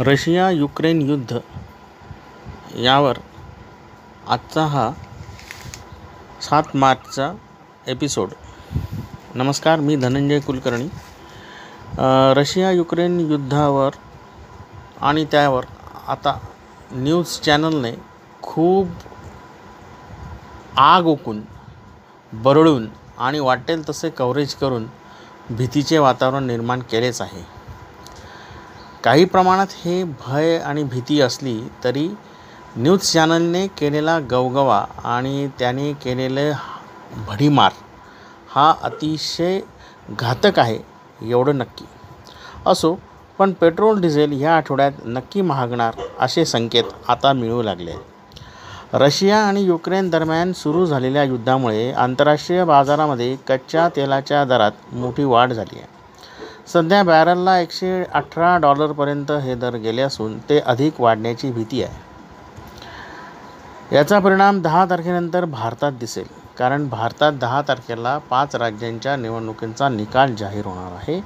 Russia Ukraine युद्ध यावर आजचा हा सात मार्चचा एपिसोड. नमस्कार मी धनंजय कुलकर्णी. रशिया युक्रेन युद्धावर आणि त्यावर आता न्यूज चॅनलने खूप आग ओकून बरळून आणि वाटेल तसे कव्हरेज करून भीतीचे वातावरण निर्माण केलेच आहे. काही प्रमाणात हे भय आणि भीती असली तरी न्यूज चॅनलने केलेला गवगवा आणि त्याने केलेले भडीमार हा अतिशय घातक आहे एवढं नक्की. असो पण पेट्रोल डिझेल ह्या आठवड्यात नक्की महागणार असे संकेत आता मिळू लागले. आहेत रशिया आणि युक्रेन दरम्यान सुरू झालेल्या युद्धामुळे आंतरराष्ट्रीय बाजारामध्ये कच्च्या तेलाच्या दरात मोठी वाढ झाली आहे. सध्या बॅरलला एकशे अठरा डॉलरपर्यंत हे दर गेले असून ते अधिक वाढण्याची भीती आहे. याचा परिणाम दहा तारखेनंतर भारतात दिसेल कारण भारतात दहा तारखेला पाच राज्यांच्या निवडणुकींचा निकाल जाहीर होणार आहे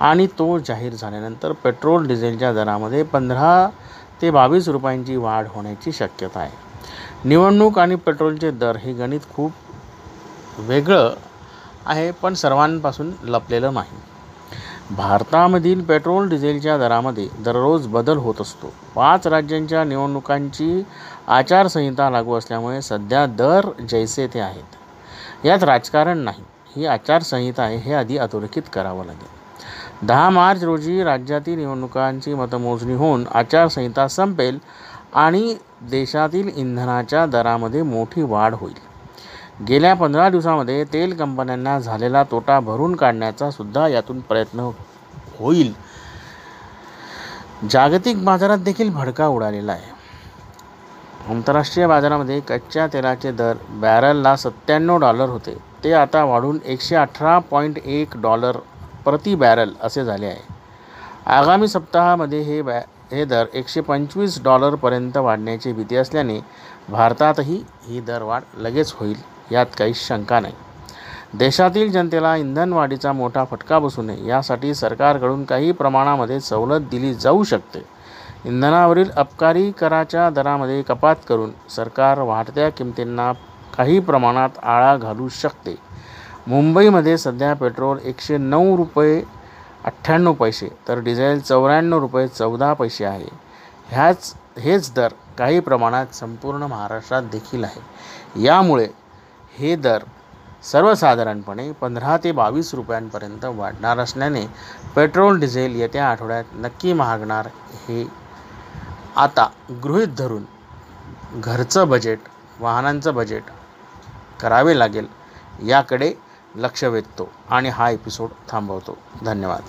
आणि तो जाहीर झाल्यानंतर पेट्रोल डिझेलच्या दरामध्ये पंधरा ते बावीस रुपयांची वाढ होण्याची शक्यता आहे. निवडणूक आणि पेट्रोलचे दर हे गणित खूप वेगळं आहे पण सर्वांपासून लपलेलं नाही. भारतामधील पेट्रोल डिझेलच्या दरामध्ये दररोज बदल होत असतो. पाच राज्यांच्या निवडणुकांची आचारसंहिता लागू असल्यामुळे सध्या दर जैसे ते आहेत. यात राजकारण नाही. ही आचारसंहिता आहे हे आधी अधोरेखित करावं लागेल. दहा मार्च रोजी राज्यातील निवडणुकांची मतमोजणी होऊन आचारसंहिता संपेल आणि देशातील इंधनाच्या दरामध्ये मोठी वाढ होईल. गेल्या पंधरा दिवसामध्ये तेल कंपन्यांना झालेला तोटा भरून काढण्याचा सुद्धा यातून प्रयत्न होईल. जागतिक बाजारात देखील भडका उडालेला आहे. आंतरराष्ट्रीय बाजारामध्ये कच्च्या तेलाचे दर बॅरलला सत्त्याण्णव डॉलर होते. ते आता वाढून एकशे अठरा पॉईंट एक डॉलर प्रति बॅरल असे झाले आहे. आगामी सप्ताहामध्ये हे बॅ हे दर एकशे पंचवीस डॉलरपर्यंत वाढण्याची भीती असल्याने भारतातही ही दरवाढ लगेच होईल यात काही शंका नाही. देशातील जनतेला इंधनवाढीचा मोठा फटका बसू नये यासाठी सरकारकडून काही प्रमाणामध्ये सवलत दिली जाऊ शकते. इंधनावरील अपकारी कराच्या दरामध्ये कपात करून सरकार वाढत्या किमतींना काही प्रमाणात आळा घालू शकते. मुंबईमध्ये सध्या पेट्रोल एकशे नऊ रुपये अठ्ठ्याण्णव पैसे तर डिझेल चौऱ्याण्णव रुपये चौदा पैसे आहे. ह्याच हेच दर काही प्रमाणात संपूर्ण महाराष्ट्रात देखील आहे. यामुळे हे दर सर्वसाधारणपणे पंधरा ते बावीस रुपयांपर्यंत वाढणार असल्याने पेट्रोल डिझेल येत्या आठवड्यात नक्की महागणार हे आता गृहीत धरून घरचं बजेट वाहनांचं बजेट करावे लागेल. याकडे लक्ष वेधतो आणि हा एपिसोड थांबवतो. धन्यवाद.